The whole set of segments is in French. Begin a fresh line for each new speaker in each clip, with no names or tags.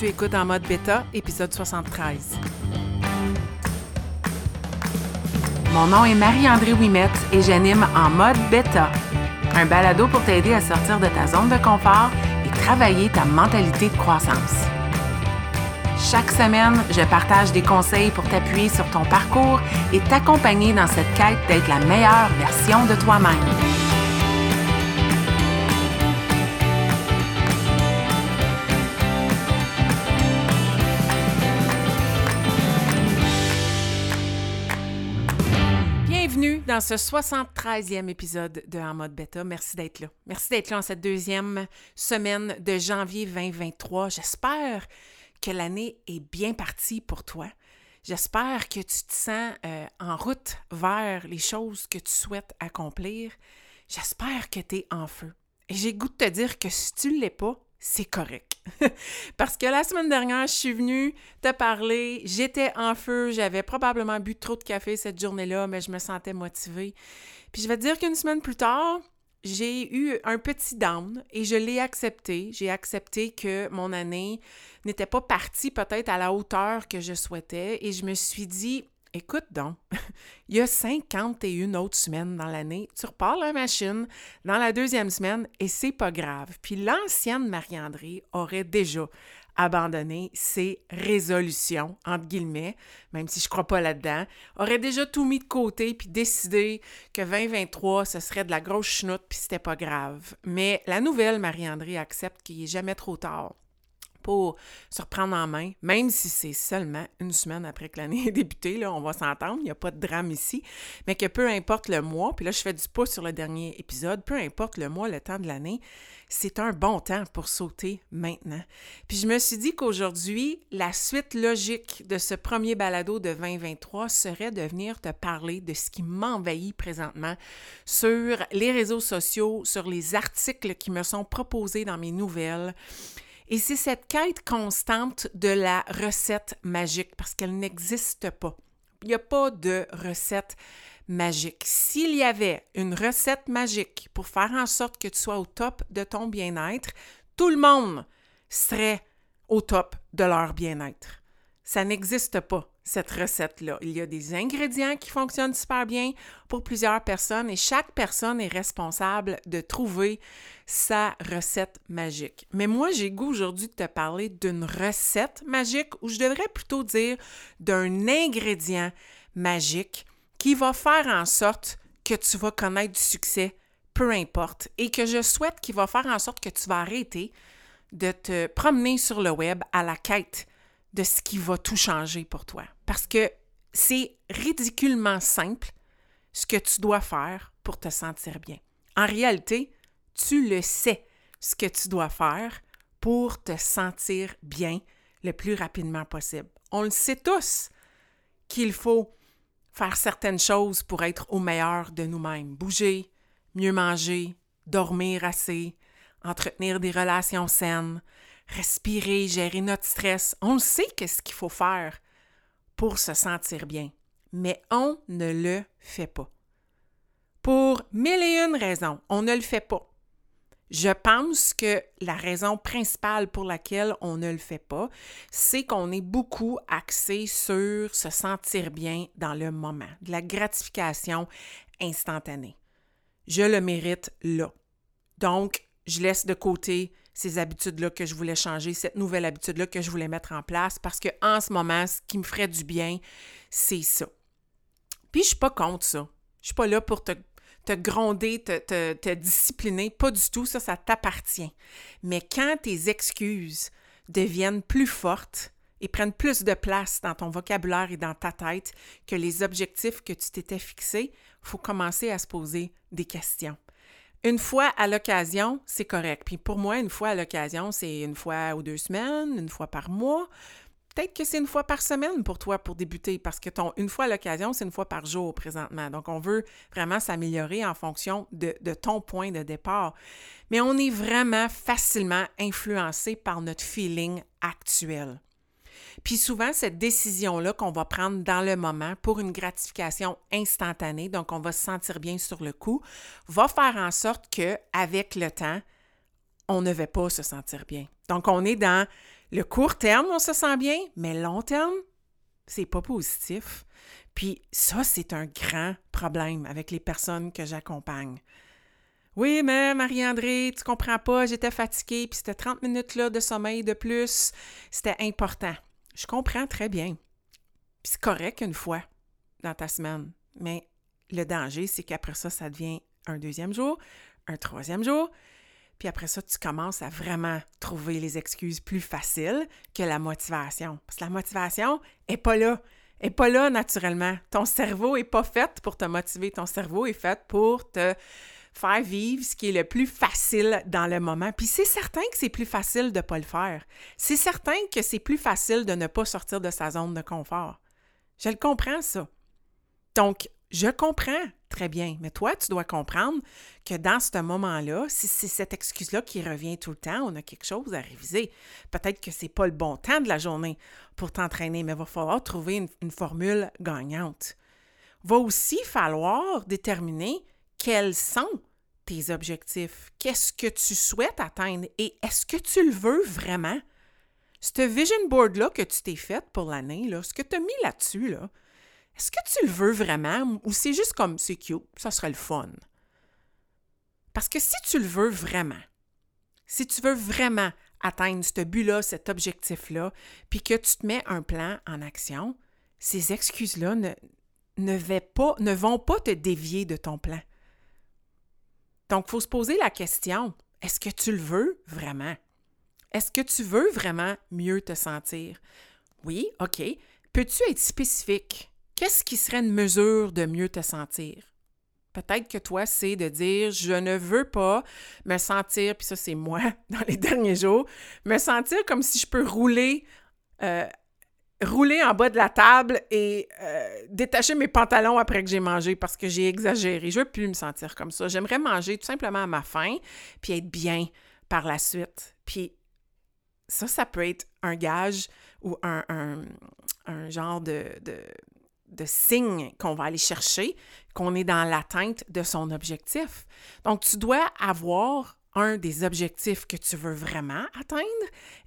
Tu écoutes en mode bêta, épisode 73. Mon nom est Marie-André Wimette et j'anime en mode bêta, un balado pour t'aider à sortir de ta zone de confort et travailler ta mentalité de croissance. Chaque semaine, je partage des conseils pour t'appuyer sur ton parcours et t'accompagner dans cette quête d'être la meilleure version de toi-même. Dans ce 73e épisode de En mode bêta. Merci d'être là. Merci d'être là en cette deuxième semaine de janvier 2023. J'espère que l'année est bien partie pour toi. J'espère que tu te sens euh, en route vers les choses que tu souhaites accomplir. J'espère que tu es en feu. Et j'ai goût de te dire que si tu ne l'es pas, c'est correct. Parce que la semaine dernière, je suis venue te parler, j'étais en feu, j'avais probablement bu trop de café cette journée-là, mais je me sentais motivée. Puis je vais te dire qu'une semaine plus tard, j'ai eu un petit down et je l'ai accepté. J'ai accepté que mon année n'était pas partie peut-être à la hauteur que je souhaitais et je me suis dit, écoute donc, il y a 51 autres semaines dans l'année, tu repars la machine dans la deuxième semaine et c'est pas grave. Puis l'ancienne Marie-André aurait déjà abandonné ses résolutions, entre guillemets, même si je crois pas là-dedans, aurait déjà tout mis de côté puis décidé que 2023, ce serait de la grosse chenoute puis c'était pas grave. Mais la nouvelle Marie-André accepte qu'il est jamais trop tard pour se reprendre en main, même si c'est seulement une semaine après que l'année est débutée, là, on va s'entendre, il n'y a pas de drame ici, mais que peu importe le mois, puis là je fais du pouce sur le dernier épisode, peu importe le mois, le temps de l'année, c'est un bon temps pour sauter maintenant. Puis je me suis dit qu'aujourd'hui, la suite logique de ce premier balado de 2023 serait de venir te parler de ce qui m'envahit présentement sur les réseaux sociaux, sur les articles qui me sont proposés dans mes nouvelles. Et c'est cette quête constante de la recette magique parce qu'elle n'existe pas. Il n'y a pas de recette magique. S'il y avait une recette magique pour faire en sorte que tu sois au top de ton bien-être, tout le monde serait au top de leur bien-être. Ça n'existe pas, cette recette-là. Il y a des ingrédients qui fonctionnent super bien pour plusieurs personnes et chaque personne est responsable de trouver sa recette magique. Mais moi, j'ai goût aujourd'hui de te parler d'une recette magique ou je devrais plutôt dire d'un ingrédient magique qui va faire en sorte que tu vas connaître du succès, peu importe, et que je souhaite qu'il va faire en sorte que tu vas arrêter de te promener sur le web à la quête de ce qui va tout changer pour toi. Parce que c'est ridiculement simple ce que tu dois faire pour te sentir bien. En réalité, tu le sais ce que tu dois faire pour te sentir bien le plus rapidement possible. On le sait tous qu'il faut faire certaines choses pour être au meilleur de nous-mêmes. Bouger, mieux manger, dormir assez, entretenir des relations saines, respirer, gérer notre stress. On sait qu'est-ce qu'il faut faire pour se sentir bien, mais on ne le fait pas. Pour mille et une raisons, on ne le fait pas. Je pense que la raison principale pour laquelle on ne le fait pas, c'est qu'on est beaucoup axé sur se sentir bien dans le moment, de la gratification instantanée. Je le mérite là. Donc, je laisse de côté ces habitudes-là que je voulais changer, cette nouvelle habitude-là que je voulais mettre en place parce que en ce moment, ce qui me ferait du bien, c'est ça. Puis je suis pas contre ça. Je suis pas là pour te te gronder, te, te, te, discipliner, pas du tout, ça, ça t'appartient. Mais quand tes excuses deviennent plus fortes et prennent plus de place dans ton vocabulaire et dans ta tête que les objectifs que tu t'étais fixés, il faut commencer à se poser des questions. Une fois à l'occasion, c'est correct. Puis pour moi, une fois à l'occasion, c'est une fois ou deux semaines, une fois par mois. Peut-être que c'est une fois par semaine pour toi pour débuter, parce que ton une fois à l'occasion, c'est une fois par jour présentement. Donc, on veut vraiment s'améliorer en fonction de, de, ton point de départ. Mais on est vraiment facilement influencé par notre feeling actuel. Puis souvent, cette décision-là qu'on va prendre dans le moment pour une gratification instantanée, donc on va se sentir bien sur le coup, va faire en sorte que avec le temps, on ne va pas se sentir bien. Donc on est dans le court terme, on se sent bien, mais long terme, c'est pas positif. Puis ça, c'est un grand problème avec les personnes que j'accompagne. Oui, mais Marie-André, tu comprends pas, j'étais fatiguée, puis c'était 30 minutes là de sommeil de plus, c'était important. Je comprends très bien. C'est correct une fois dans ta semaine, mais le danger, c'est qu'après ça, ça devient un deuxième jour, un troisième jour, puis après ça, tu commences à vraiment trouver les excuses plus faciles que la motivation. Parce que la motivation n'est pas là. Elle n'est pas là naturellement. Ton cerveau n'est pas fait pour te motiver. Ton cerveau est fait pour te faire vivre ce qui est le plus facile dans le moment. Puis c'est certain que c'est plus facile de ne pas le faire. C'est certain que c'est plus facile de ne pas sortir de sa zone de confort. Je le comprends, ça. Donc, je comprends très bien, mais toi, tu dois comprendre que dans ce moment-là, si c'est cette excuse-là qui revient tout le temps, on a quelque chose à réviser. Peut-être que ce n'est pas le bon temps de la journée pour t'entraîner, mais il va falloir trouver une, une formule gagnante. Va aussi falloir déterminer quels sont tes objectifs, qu'est-ce que tu souhaites atteindre? Et est-ce que tu le veux vraiment? Ce vision board-là que tu t'es fait pour l'année, là, ce que tu as mis là-dessus, là, est-ce que tu le veux vraiment? Ou c'est juste comme c'est cute, ça serait le fun? Parce que si tu le veux vraiment, si tu veux vraiment atteindre ce but-là, cet objectif-là, puis que tu te mets un plan en action, ces excuses-là ne, ne vont pas te dévier de ton plan. Donc, il faut se poser la question, est-ce que tu le veux vraiment? Est-ce que tu veux vraiment mieux te sentir? Oui, OK. Peux-tu être spécifique? Qu'est-ce qui serait une mesure de mieux te sentir? Peut-être que toi, c'est de dire je ne veux pas me sentir, puis ça, c'est moi dans les derniers jours, me sentir comme si je peux rouler, euh, rouler en bas de la table et euh, détacher mes pantalons après que j'ai mangé parce que j'ai exagéré. Je veux plus me sentir comme ça. J'aimerais manger tout simplement à ma faim, puis être bien par la suite. Puis ça, ça peut être un gage ou un, genre de de signes qu'on va aller chercher, qu'on est dans l'atteinte de son objectif. Donc, tu dois avoir un des objectifs que tu veux vraiment atteindre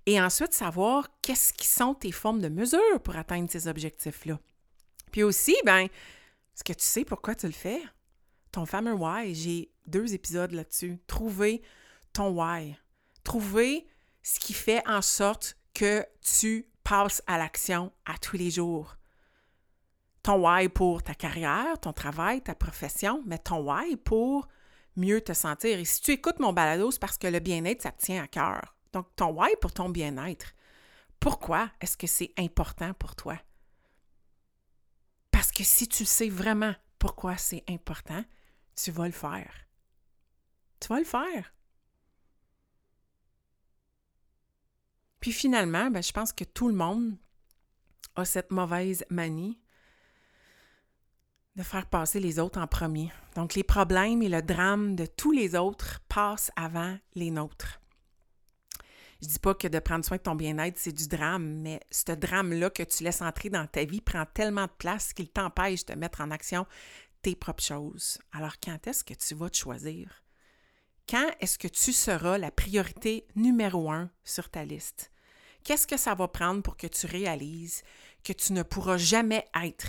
et ensuite savoir qu'est-ce qui sont tes formes de mesure pour atteindre ces objectifs-là. Puis aussi, ben, est-ce que tu sais pourquoi tu le fais? Ton fameux why, j'ai deux épisodes là-dessus. Trouver ton why. Trouver ce qui fait en sorte que tu passes à l'action à tous les jours ton why pour ta carrière, ton travail, ta profession, mais ton why pour mieux te sentir. Et si tu écoutes mon balado, c'est parce que le bien-être, ça te tient à cœur. Donc, ton why pour ton bien-être. Pourquoi est-ce que c'est important pour toi? Parce que si tu sais vraiment pourquoi c'est important, tu vas le faire. Tu vas le faire. Puis finalement, ben, je pense que tout le monde a cette mauvaise manie de faire passer les autres en premier. Donc les problèmes et le drame de tous les autres passent avant les nôtres. Je dis pas que de prendre soin de ton bien-être, c'est du drame, mais ce drame-là que tu laisses entrer dans ta vie prend tellement de place qu'il t'empêche de mettre en action tes propres choses. Alors quand est-ce que tu vas te choisir? Quand est-ce que tu seras la priorité numéro un sur ta liste? Qu'est-ce que ça va prendre pour que tu réalises que tu ne pourras jamais être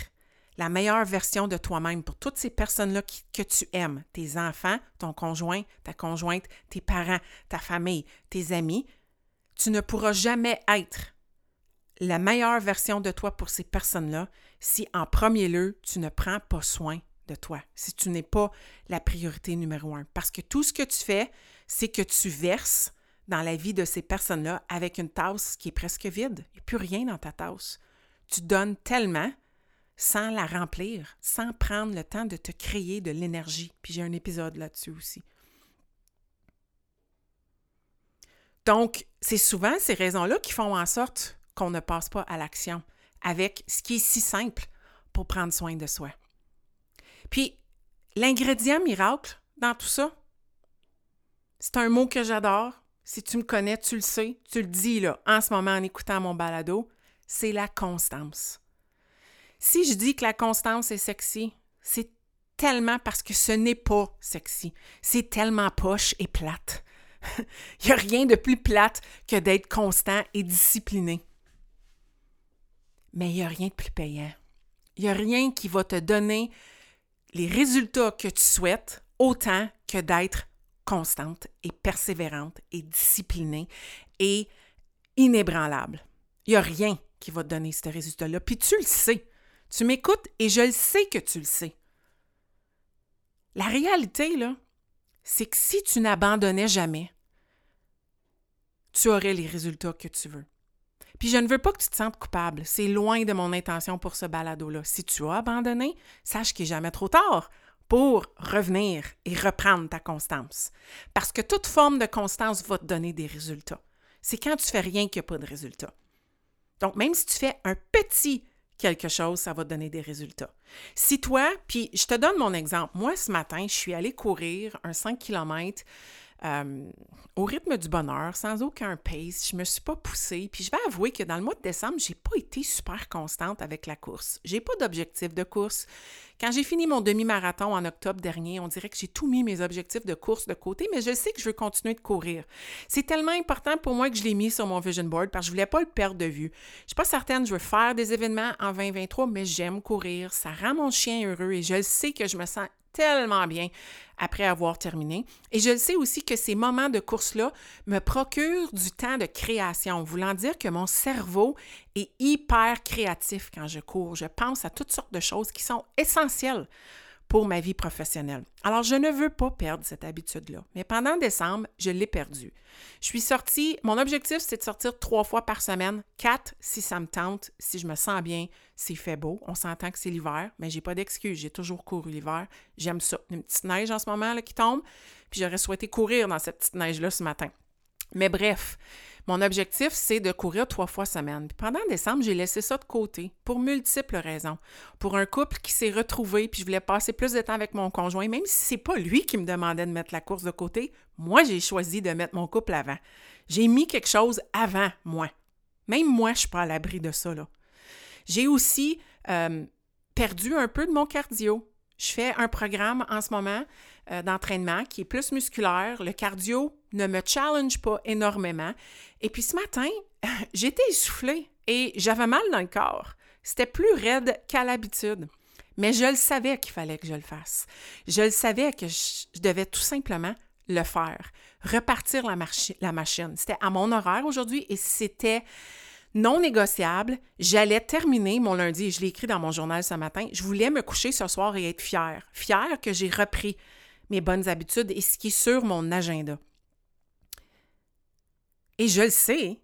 la meilleure version de toi-même pour toutes ces personnes-là que tu aimes, tes enfants, ton conjoint, ta conjointe, tes parents, ta famille, tes amis, tu ne pourras jamais être la meilleure version de toi pour ces personnes-là si en premier lieu, tu ne prends pas soin de toi, si tu n'es pas la priorité numéro un. Parce que tout ce que tu fais, c'est que tu verses dans la vie de ces personnes-là avec une tasse qui est presque vide. Il n'y a plus rien dans ta tasse. Tu donnes tellement sans la remplir, sans prendre le temps de te créer de l'énergie. Puis j'ai un épisode là-dessus aussi. Donc, c'est souvent ces raisons-là qui font en sorte qu'on ne passe pas à l'action avec ce qui est si simple pour prendre soin de soi. Puis, l'ingrédient miracle dans tout ça, c'est un mot que j'adore. Si tu me connais, tu le sais, tu le dis là, en ce moment en écoutant mon balado, c'est la constance. Si je dis que la constance est sexy, c'est tellement parce que ce n'est pas sexy. C'est tellement poche et plate. Il n'y a rien de plus plate que d'être constant et discipliné. Mais il n'y a rien de plus payant. Il n'y a rien qui va te donner les résultats que tu souhaites autant que d'être constante et persévérante et disciplinée et inébranlable. Il n'y a rien qui va te donner ce résultat-là. Puis tu le sais. Tu m'écoutes et je le sais que tu le sais. La réalité, là, c'est que si tu n'abandonnais jamais, tu aurais les résultats que tu veux. Puis je ne veux pas que tu te sentes coupable. C'est loin de mon intention pour ce balado-là. Si tu as abandonné, sache qu'il n'est jamais trop tard pour revenir et reprendre ta constance. Parce que toute forme de constance va te donner des résultats. C'est quand tu fais rien qu'il n'y a pas de résultats. Donc, même si tu fais un petit quelque chose, ça va donner des résultats. Si toi, puis je te donne mon exemple. Moi, ce matin, je suis allée courir un 5 km euh, au rythme du bonheur, sans aucun pace. Je me suis pas poussée. Puis je vais avouer que dans le mois de décembre, j'ai pas été super constante avec la course. J'ai pas d'objectif de course. Quand j'ai fini mon demi-marathon en octobre dernier, on dirait que j'ai tout mis mes objectifs de course de côté, mais je sais que je veux continuer de courir. C'est tellement important pour moi que je l'ai mis sur mon vision board parce que je voulais pas le perdre de vue. Je suis pas certaine, je veux faire des événements en 2023, mais j'aime courir. Ça rend mon chien heureux et je sais que je me sens tellement bien après avoir terminé. Et je le sais aussi que ces moments de course-là me procurent du temps de création, voulant dire que mon cerveau est hyper créatif quand je cours. Je pense à toutes sortes de choses qui sont essentielles pour ma vie professionnelle. Alors, je ne veux pas perdre cette habitude-là. Mais pendant décembre, je l'ai perdue. Je suis sortie, mon objectif, c'est de sortir trois fois par semaine, quatre si ça me tente, si je me sens bien, s'il fait beau. On s'entend que c'est l'hiver, mais j'ai pas d'excuse. J'ai toujours couru l'hiver. J'aime ça. Une petite neige en ce moment là, qui tombe, puis j'aurais souhaité courir dans cette petite neige-là ce matin. Mais bref, mon objectif, c'est de courir trois fois semaine. pendant décembre, j'ai laissé ça de côté pour multiples raisons. Pour un couple qui s'est retrouvé, puis je voulais passer plus de temps avec mon conjoint, même si c'est pas lui qui me demandait de mettre la course de côté, moi, j'ai choisi de mettre mon couple avant. J'ai mis quelque chose avant moi. Même moi, je suis pas à l'abri de ça. J'ai aussi euh, perdu un peu de mon cardio. Je fais un programme en ce moment euh, d'entraînement qui est plus musculaire. Le cardio ne me challenge pas énormément. Et puis ce matin, j'étais essoufflée et j'avais mal dans le corps. C'était plus raide qu'à l'habitude. Mais je le savais qu'il fallait que je le fasse. Je le savais que je, devais tout simplement le faire. Repartir la, la machine. C'était à mon horaire aujourd'hui et c'était non négociable. J'allais terminer mon lundi, je l'ai écrit dans mon journal ce matin. Je voulais me coucher ce soir et être fière. Fière que j'ai repris mes bonnes habitudes et ce qui est sur mon agenda. Et je le sais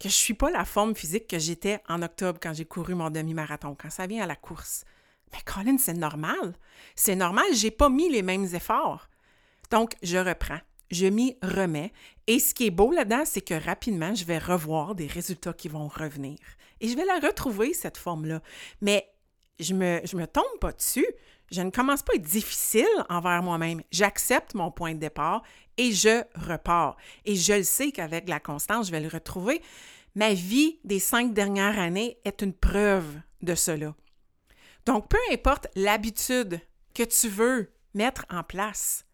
que je ne suis pas la forme physique que j'étais en octobre quand j'ai couru mon demi-marathon, quand ça vient à la course. Mais Colin, c'est normal. C'est normal, j'ai pas mis les mêmes efforts. Donc, je reprends, je m'y remets. Et ce qui est beau là-dedans, c'est que rapidement, je vais revoir des résultats qui vont revenir. Et je vais la retrouver, cette forme-là. Mais je me, je me tombe pas dessus. Je ne commence pas à être difficile envers moi-même. J'accepte mon point de départ et je repars. Et je le sais qu'avec la constance, je vais le retrouver. Ma vie des cinq dernières années est une preuve de cela. Donc, peu importe l'habitude que tu veux mettre en place,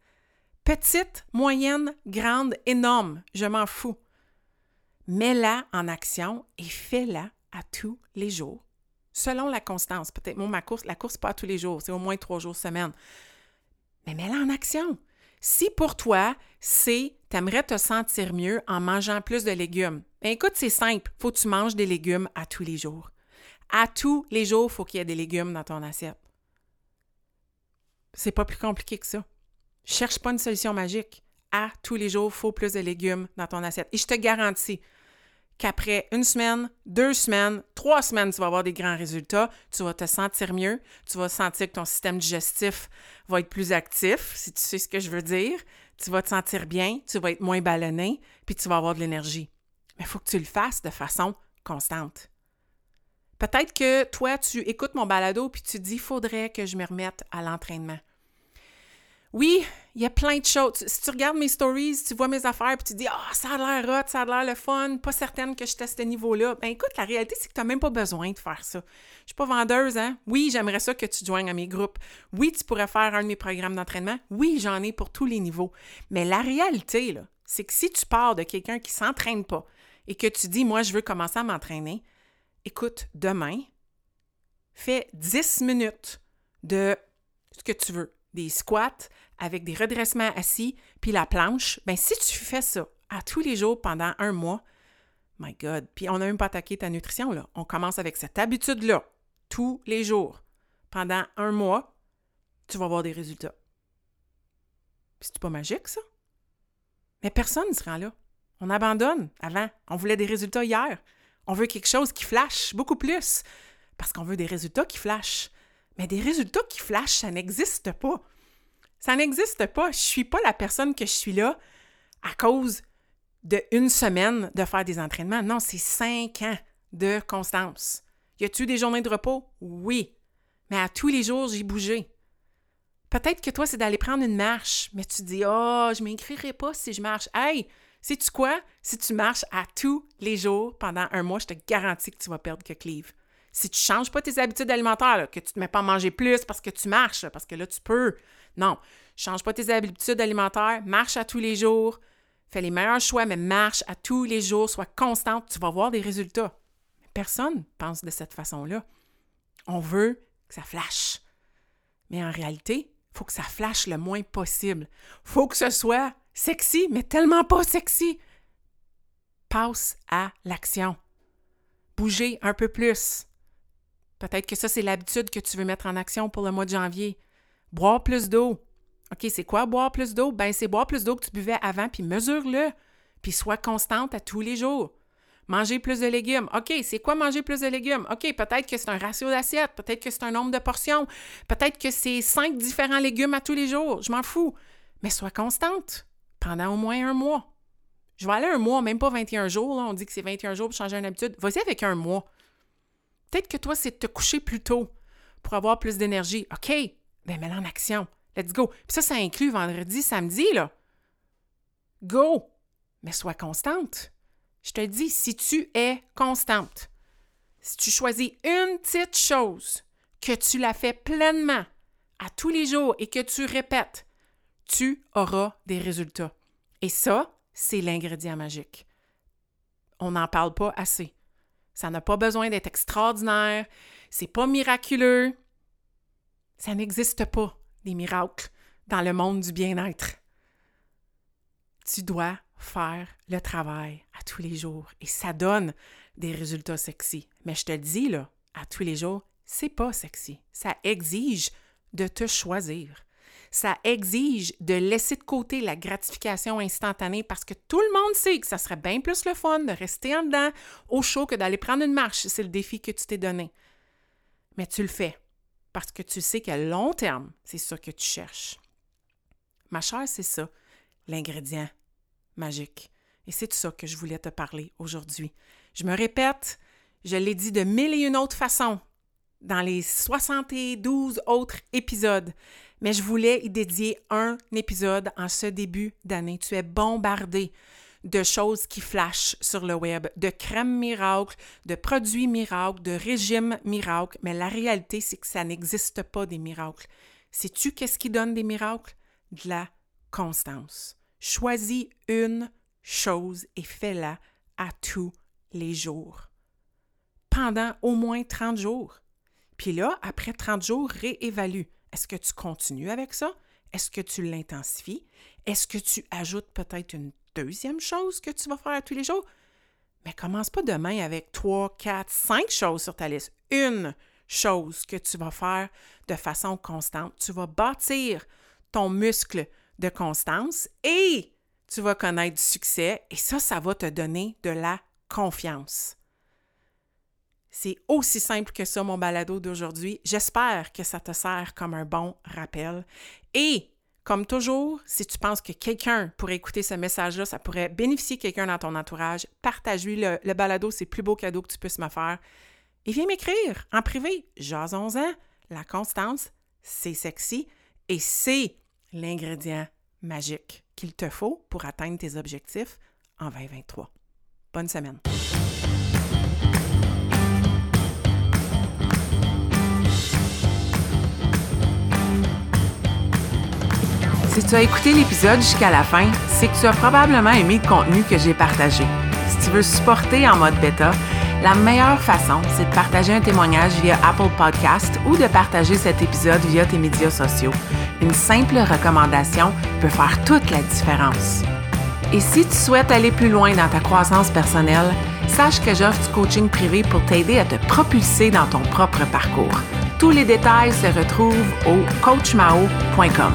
petite, moyenne, grande, énorme, je m'en fous. Mets-la en action et fais-la à tous les jours selon la constance. Peut-être, moi, ma course, la course, pas tous les jours, c'est au moins trois jours semaine. Mais mets-la en action. Si pour toi, c'est t'aimerais te sentir mieux en mangeant plus de légumes, bien écoute, c'est simple. Faut que tu manges des légumes à tous les jours. À tous les jours, il faut qu'il y ait des légumes dans ton assiette. C'est pas plus compliqué que ça. Cherche pas une solution magique. À tous les jours, il faut plus de légumes dans ton assiette. Et je te garantis, qu'après une semaine, deux semaines, trois semaines, tu vas avoir des grands résultats, tu vas te sentir mieux, tu vas sentir que ton système digestif va être plus actif, si tu sais ce que je veux dire, tu vas te sentir bien, tu vas être moins ballonné, puis tu vas avoir de l'énergie. Mais il faut que tu le fasses de façon constante. Peut-être que toi, tu écoutes mon balado puis tu dis, il faudrait que je me remette à l'entraînement. Oui, il y a plein de choses. Si tu regardes mes stories, tu vois mes affaires, puis tu dis Ah, ça a l'air hot, ça a l'air le fun, pas certaine que je teste ce niveau-là. Ben écoute, la réalité, c'est que tu n'as même pas besoin de faire ça. Je suis pas vendeuse, hein? Oui, j'aimerais ça que tu joignes à mes groupes. Oui, tu pourrais faire un de mes programmes d'entraînement. Oui, j'en ai pour tous les niveaux. Mais la réalité, là, c'est que si tu pars de quelqu'un qui s'entraîne pas et que tu dis, moi, je veux commencer à m'entraîner, écoute, demain, fais 10 minutes de ce que tu veux, des squats avec des redressements assis, puis la planche. Ben si tu fais ça à tous les jours pendant un mois, my God, puis on n'a même pas attaqué ta nutrition, là. On commence avec cette habitude-là, tous les jours, pendant un mois, tu vas avoir des résultats. C'est pas magique, ça? Mais personne ne se rend là. On abandonne avant. On voulait des résultats hier. On veut quelque chose qui flash beaucoup plus. Parce qu'on veut des résultats qui flashent. Mais des résultats qui flashent, ça n'existe pas. Ça n'existe pas. Je suis pas la personne que je suis là à cause de une semaine de faire des entraînements. Non, c'est cinq ans de constance. Y a-tu des journées de repos? Oui. Mais à tous les jours, j'ai bougé. Peut-être que toi, c'est d'aller prendre une marche, mais tu dis Oh, je m'inscrirai pas si je marche. Hey, sais-tu quoi? Si tu marches à tous les jours pendant un mois, je te garantis que tu vas perdre quelques livres. Si tu ne changes pas tes habitudes alimentaires, que tu ne te mets pas à manger plus parce que tu marches, parce que là, tu peux. Non, change pas tes habitudes alimentaires, marche à tous les jours, fais les meilleurs choix, mais marche à tous les jours, sois constante, tu vas voir des résultats. Personne pense de cette façon-là. On veut que ça flash. Mais en réalité, il faut que ça flash le moins possible. faut que ce soit sexy, mais tellement pas sexy. Passe à l'action. Bouger un peu plus. Peut-être que ça, c'est l'habitude que tu veux mettre en action pour le mois de janvier. Boire plus d'eau. OK, c'est quoi boire plus d'eau? Ben, c'est boire plus d'eau que tu buvais avant, puis mesure-le. Puis sois constante à tous les jours. Manger plus de légumes. OK, c'est quoi manger plus de légumes? OK, peut-être que c'est un ratio d'assiette, peut-être que c'est un nombre de portions, peut-être que c'est cinq différents légumes à tous les jours. Je m'en fous. Mais sois constante pendant au moins un mois. Je vais aller un mois, même pas 21 jours. On dit que c'est 21 jours pour changer une habitude. Vas-y avec un mois. Peut-être que toi, c'est de te coucher plus tôt pour avoir plus d'énergie. OK, ben mets en action. Let's go. Puis ça, ça inclut vendredi, samedi, là. Go! Mais sois constante. Je te dis, si tu es constante, si tu choisis une petite chose, que tu la fais pleinement à tous les jours et que tu répètes, tu auras des résultats. Et ça, c'est l'ingrédient magique. On n'en parle pas assez. Ça n'a pas besoin d'être extraordinaire, c'est pas miraculeux. Ça n'existe pas, des miracles, dans le monde du bien-être. Tu dois faire le travail à tous les jours et ça donne des résultats sexy. Mais je te dis, là, à tous les jours, c'est pas sexy. Ça exige de te choisir. Ça exige de laisser de côté la gratification instantanée parce que tout le monde sait que ça serait bien plus le fun de rester en dedans au chaud que d'aller prendre une marche. C'est le défi que tu t'es donné. Mais tu le fais parce que tu sais qu'à long terme, c'est ça que tu cherches. Ma chère, c'est ça, l'ingrédient magique. Et c'est de ça que je voulais te parler aujourd'hui. Je me répète, je l'ai dit de mille et une autres façons dans les 72 autres épisodes, mais je voulais y dédier un épisode en ce début d'année. Tu es bombardé de choses qui flashent sur le web, de crèmes miracles, de produits miracles, de régimes miracles, mais la réalité, c'est que ça n'existe pas des miracles. Sais-tu qu'est-ce qui donne des miracles? De la constance. Choisis une chose et fais-la à tous les jours. Pendant au moins 30 jours. Puis là, après 30 jours, réévalue. Est-ce que tu continues avec ça? Est-ce que tu l'intensifies? Est-ce que tu ajoutes peut-être une deuxième chose que tu vas faire tous les jours? Mais commence pas demain avec 3, 4, 5 choses sur ta liste. Une chose que tu vas faire de façon constante. Tu vas bâtir ton muscle de constance et tu vas connaître du succès et ça, ça va te donner de la confiance. C'est aussi simple que ça, mon balado d'aujourd'hui. J'espère que ça te sert comme un bon rappel. Et, comme toujours, si tu penses que quelqu'un pourrait écouter ce message-là, ça pourrait bénéficier quelqu'un dans ton entourage, partage-lui le, le, balado, c'est le plus beau cadeau que tu puisses me faire. Et viens m'écrire en privé. Jason-en. La constance, c'est sexy et c'est l'ingrédient magique qu'il te faut pour atteindre tes objectifs en 2023. Bonne semaine. Si tu as écouté l'épisode jusqu'à la fin, c'est que tu as probablement aimé le contenu que j'ai partagé. Si tu veux supporter en mode bêta, la meilleure façon, c'est de partager un témoignage via Apple Podcast ou de partager cet épisode via tes médias sociaux. Une simple recommandation peut faire toute la différence. Et si tu souhaites aller plus loin dans ta croissance personnelle, sache que j'offre du coaching privé pour t'aider à te propulser dans ton propre parcours. Tous les détails se retrouvent au coachmao.com.